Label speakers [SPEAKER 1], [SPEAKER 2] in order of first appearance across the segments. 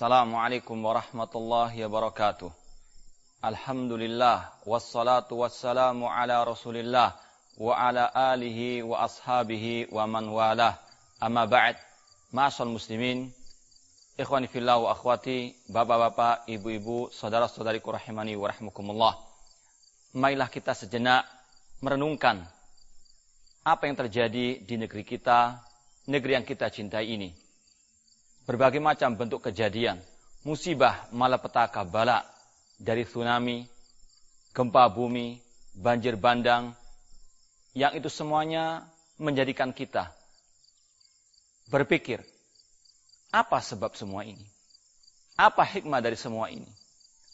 [SPEAKER 1] Assalamualaikum warahmatullahi wabarakatuh. Alhamdulillah wassalatu wassalamu ala Rasulillah wa ala alihi wa ashabihi wa man walah. Amma ba'd. Ma'asal muslimin, ikhwani fillah wa akhwati, bapak-bapak, ibu-ibu, saudara-saudariku rahimani wa rahmukumullah. Marilah kita sejenak merenungkan apa yang terjadi di negeri kita, negeri yang kita cintai ini berbagai macam bentuk kejadian, musibah, malapetaka, bala dari tsunami, gempa bumi, banjir bandang, yang itu semuanya menjadikan kita berpikir, apa sebab semua ini? Apa hikmah dari semua ini?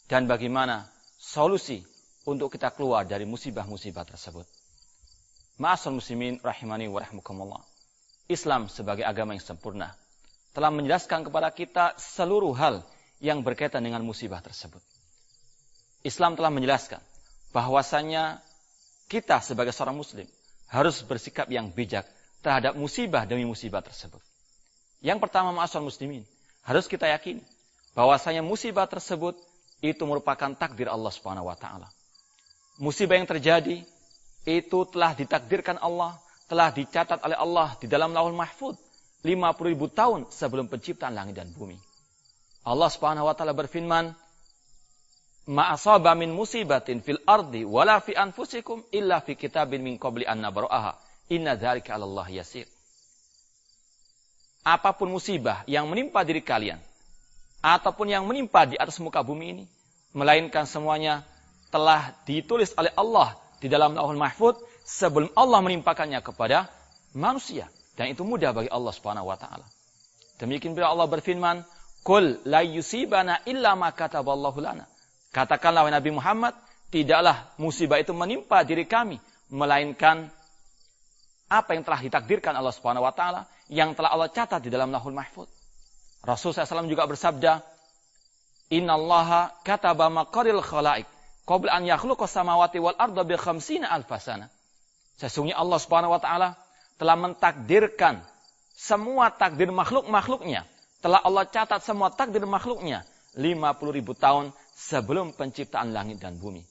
[SPEAKER 1] Dan bagaimana solusi untuk kita keluar dari musibah-musibah tersebut? Ma'asal muslimin rahimani wa rahmukumullah. Islam sebagai agama yang sempurna telah menjelaskan kepada kita seluruh hal yang berkaitan dengan musibah tersebut. Islam telah menjelaskan bahwasanya kita sebagai seorang muslim harus bersikap yang bijak terhadap musibah demi musibah tersebut. Yang pertama ma'asal muslimin, harus kita yakini bahwasanya musibah tersebut itu merupakan takdir Allah Subhanahu wa taala. Musibah yang terjadi itu telah ditakdirkan Allah, telah dicatat oleh Allah di dalam Lauhul Mahfud 50 ribu tahun sebelum penciptaan langit dan bumi. Allah Subhanahu wa taala berfirman, "Ma asaba min musibatin fil ardi wala fi anfusikum illa fi kitabin min qabli an nabra'aha. Inna dzalika 'ala Allah yasir." Apa pun musibah yang menimpa diri kalian ataupun yang menimpa di atas muka bumi ini, melainkan semuanya telah ditulis oleh Allah di dalam Lauhul Mahfud sebelum Allah menimpakannya kepada manusia. Dan itu mudah bagi Allah Subhanahu wa taala. Demikian bila Allah berfirman, "Qul la yusibana illa ma kataballahu lana." Katakanlah wahai Nabi Muhammad, tidaklah musibah itu menimpa diri kami melainkan apa yang telah ditakdirkan Allah Subhanahu wa taala yang telah Allah catat di dalam Lahul Mahfuz. Rasul SAW juga bersabda, "Innallaha kataba maqaril khalaik qabla an yakhluqa samawati wal arda bi khamsina alfasana." Sesungguhnya Allah Subhanahu wa taala telah mentakdirkan semua takdir makhluk-makhluknya. Telah Allah catat semua takdir makhluknya 50 ribu tahun sebelum penciptaan langit dan bumi.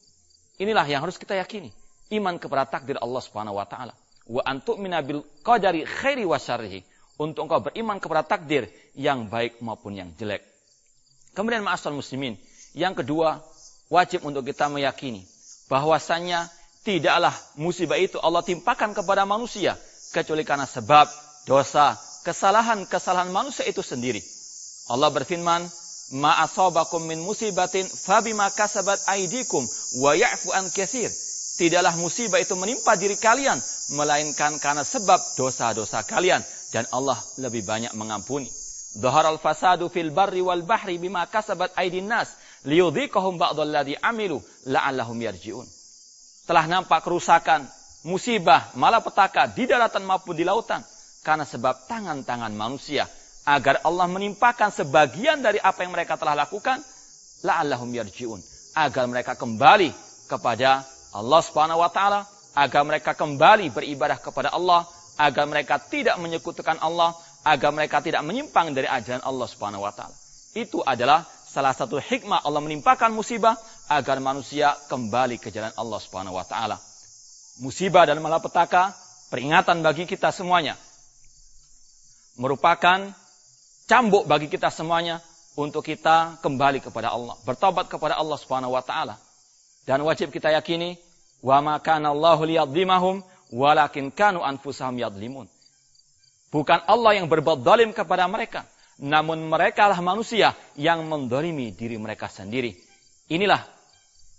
[SPEAKER 1] Inilah yang harus kita yakini. Iman kepada takdir Allah Subhanahu wa taala. Wa antuk minabil qadari khairi wa syarrihi. Untuk engkau beriman kepada takdir yang baik maupun yang jelek. Kemudian ma'asal muslimin. Yang kedua, wajib untuk kita meyakini bahwasannya tidaklah musibah itu Allah timpakan kepada manusia kecuali karena sebab dosa, kesalahan-kesalahan manusia itu sendiri. Allah berfirman, "Ma asabakum min musibatin fabima kasabat aidikum wa ya'fu an katsir." Tidaklah musibah itu menimpa diri kalian melainkan karena sebab dosa-dosa kalian dan Allah lebih banyak mengampuni. Dhaharal fasadu fil barri wal bahri bima kasabat aidin nas liyudhiqahum ba'dalladzi amilu la'allahum yarji'un. Telah nampak kerusakan musibah, malapetaka di daratan maupun di lautan. Karena sebab tangan-tangan manusia. Agar Allah menimpakan sebagian dari apa yang mereka telah lakukan la'allahum yarji'un. Agar mereka kembali kepada Allah Subhanahu wa taala. Agar mereka kembali beribadah kepada Allah. Agar mereka tidak menyekutukan Allah. Agar mereka tidak menyimpang dari ajaran Allah Subhanahu wa taala. Itu adalah salah satu hikmah Allah menimpakan musibah. Agar manusia kembali ke jalan Allah Subhanahu wa taala musibah dan malapetaka, peringatan bagi kita semuanya. Merupakan cambuk bagi kita semuanya untuk kita kembali kepada Allah, bertobat kepada Allah Subhanahu wa taala. Dan wajib kita yakini, wa ma kana Allahu liyadzimahum walakin kanu anfusahum yadzlimun. Bukan Allah yang berbuat zalim kepada mereka, namun mereka lah manusia yang mendolimi diri mereka sendiri. Inilah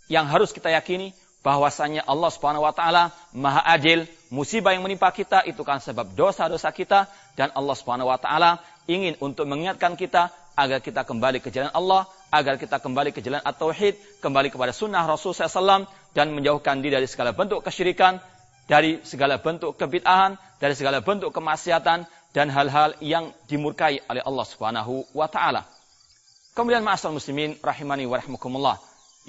[SPEAKER 1] yang harus kita yakini bahwasanya Allah Subhanahu wa taala Maha Adil, musibah yang menimpa kita itu kan sebab dosa-dosa kita dan Allah Subhanahu wa taala ingin untuk mengingatkan kita agar kita kembali ke jalan Allah, agar kita kembali ke jalan at-tauhid, kembali kepada sunnah Rasul SAW dan menjauhkan diri dari segala bentuk kesyirikan, dari segala bentuk kebid'ahan, dari segala bentuk kemaksiatan dan hal-hal yang dimurkai oleh Allah Subhanahu wa taala. Kemudian ma'asal muslimin rahimani wa rahmukumullah.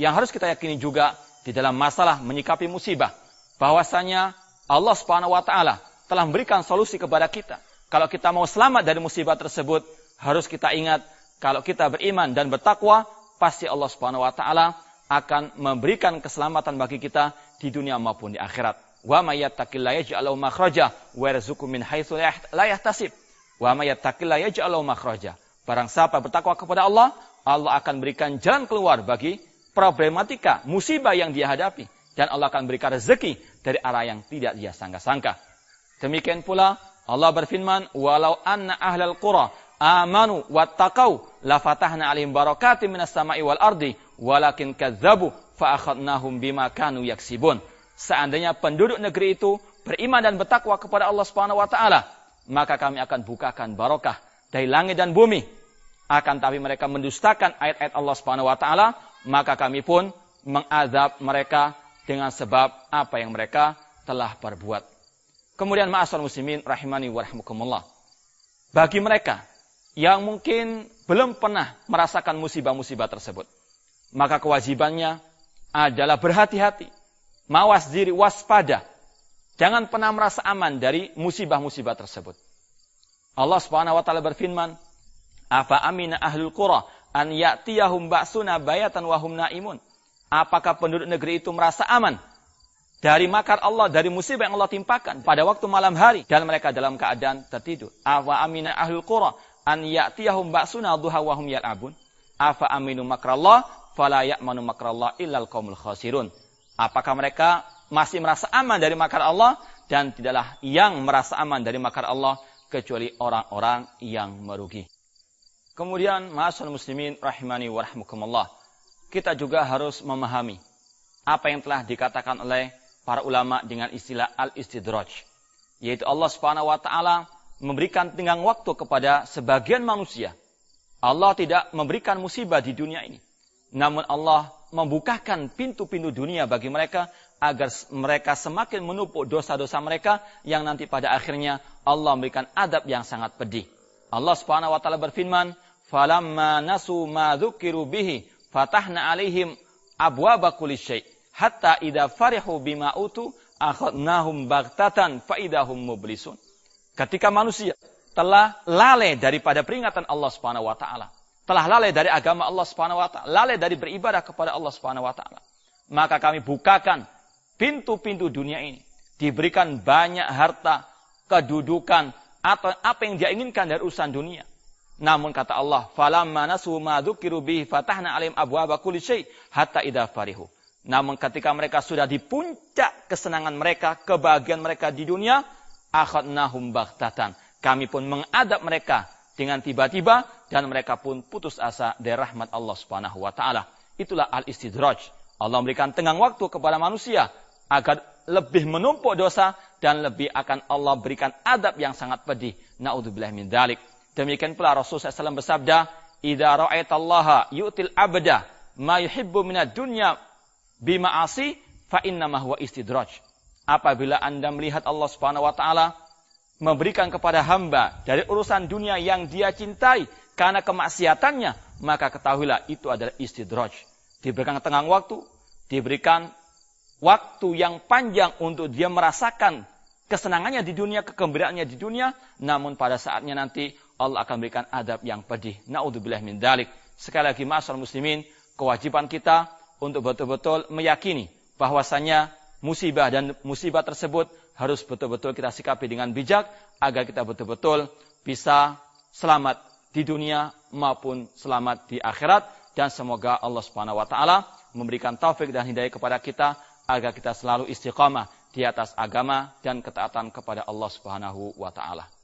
[SPEAKER 1] Yang harus kita yakini juga di dalam masalah menyikapi musibah bahwasanya Allah Subhanahu wa taala telah memberikan solusi kepada kita. Kalau kita mau selamat dari musibah tersebut, harus kita ingat kalau kita beriman dan bertakwa, pasti Allah Subhanahu wa taala akan memberikan keselamatan bagi kita di dunia maupun di akhirat. Wa may yattaqillaha yaj'al lahu makhraja wa yarzuqhu min haitsu la yahtasib. Wa may yattaqillaha yaj'al lahu makhraja. Barang siapa bertakwa kepada Allah, Allah akan berikan jalan keluar bagi problematika, musibah yang dia hadapi dan Allah akan berikan rezeki dari arah yang tidak dia sangka-sangka. Demikian pula Allah berfirman, "Walau anna ahlal qura amanu wattaqau la fatahna alaihim barakatim minas sama'i wal ardi walakin kadzabu fa akhadnahum bima kanu yaksibun." Seandainya penduduk negeri itu beriman dan bertakwa kepada Allah Subhanahu wa taala, maka kami akan bukakan barokah dari langit dan bumi. Akan tapi mereka mendustakan ayat-ayat Allah Subhanahu wa taala, maka kami pun mengazab mereka dengan sebab apa yang mereka telah perbuat. Kemudian ma'asal muslimin rahimani wa rahmukumullah. Bagi mereka yang mungkin belum pernah merasakan musibah-musibah tersebut, maka kewajibannya adalah berhati-hati, mawas diri, waspada. Jangan pernah merasa aman dari musibah-musibah tersebut. Allah Subhanahu wa taala berfirman, "Afa amina ahlul qura an ya'tiyahum ba'suna bayatan wa hum naimun?" Apakah penduduk negeri itu merasa aman dari makar Allah, dari musibah yang Allah timpakan pada waktu malam hari dan mereka dalam keadaan tertidur. Afa amina ahlul qura an ya'tiyahum ba'suna duha wa hum yal'abun. Afa aminu makrallah fala ya'manu makrallah illal qaumul khasirun. Apakah mereka masih merasa aman dari makar Allah dan tidaklah yang merasa aman dari makar Allah kecuali orang-orang yang merugi. Kemudian, ma'asal muslimin rahimani wa rahmukumullah. Kita juga harus memahami apa yang telah dikatakan oleh para ulama dengan istilah al-istidraj. Yaitu Allah subhanahu wa ta'ala memberikan tenggang waktu kepada sebagian manusia. Allah tidak memberikan musibah di dunia ini. Namun Allah membukakan pintu-pintu dunia bagi mereka agar mereka semakin menumpuk dosa-dosa mereka yang nanti pada akhirnya Allah memberikan adab yang sangat pedih. Allah Subhanahu wa taala berfirman, "Falamma nasu ma dzukiru bihi fatahna 'alaihim abwaaba kulli syai'." hatta idza farihu bima utu akhadnahum baghtatan faidahum mublisun. Ketika manusia telah lalai daripada peringatan Allah Subhanahu wa taala, telah lalai dari agama Allah Subhanahu wa taala, lalai dari beribadah kepada Allah Subhanahu wa taala, maka kami bukakan pintu-pintu dunia ini, diberikan banyak harta, kedudukan atau apa yang dia inginkan dari urusan dunia. Namun kata Allah, "Falamma nasu ma dzukiru fatahna 'alaihim abwaaba kulli syai' hatta idza farihu namun ketika mereka sudah di puncak kesenangan mereka, kebahagiaan mereka di dunia, akhadnahum baghtatan. Kami pun mengadap mereka dengan tiba-tiba dan mereka pun putus asa dari rahmat Allah Subhanahu wa taala. Itulah al-istidraj. Allah memberikan tenggang waktu kepada manusia agar lebih menumpuk dosa dan lebih akan Allah berikan adab yang sangat pedih. Naudzubillah min dzalik. Demikian pula Rasulullah SAW bersabda, "Idza ra'aitallaha yu'til abda ma yuhibbu minad dunya bima asi fa innama huwa istidraj. Apabila Anda melihat Allah Subhanahu wa taala memberikan kepada hamba dari urusan dunia yang dia cintai karena kemaksiatannya, maka ketahuilah itu adalah istidraj. Diberikan tengah waktu, diberikan waktu yang panjang untuk dia merasakan kesenangannya di dunia, kegembiraannya di dunia, namun pada saatnya nanti Allah akan berikan adab yang pedih. Naudzubillah min dalik. Sekali lagi, masyarakat muslimin, kewajiban kita untuk betul-betul meyakini bahwasanya musibah dan musibah tersebut harus betul-betul kita sikapi dengan bijak agar kita betul-betul bisa selamat di dunia maupun selamat di akhirat dan semoga Allah Subhanahu wa taala memberikan taufik dan hidayah kepada kita agar kita selalu istiqamah di atas agama dan ketaatan kepada Allah Subhanahu wa taala.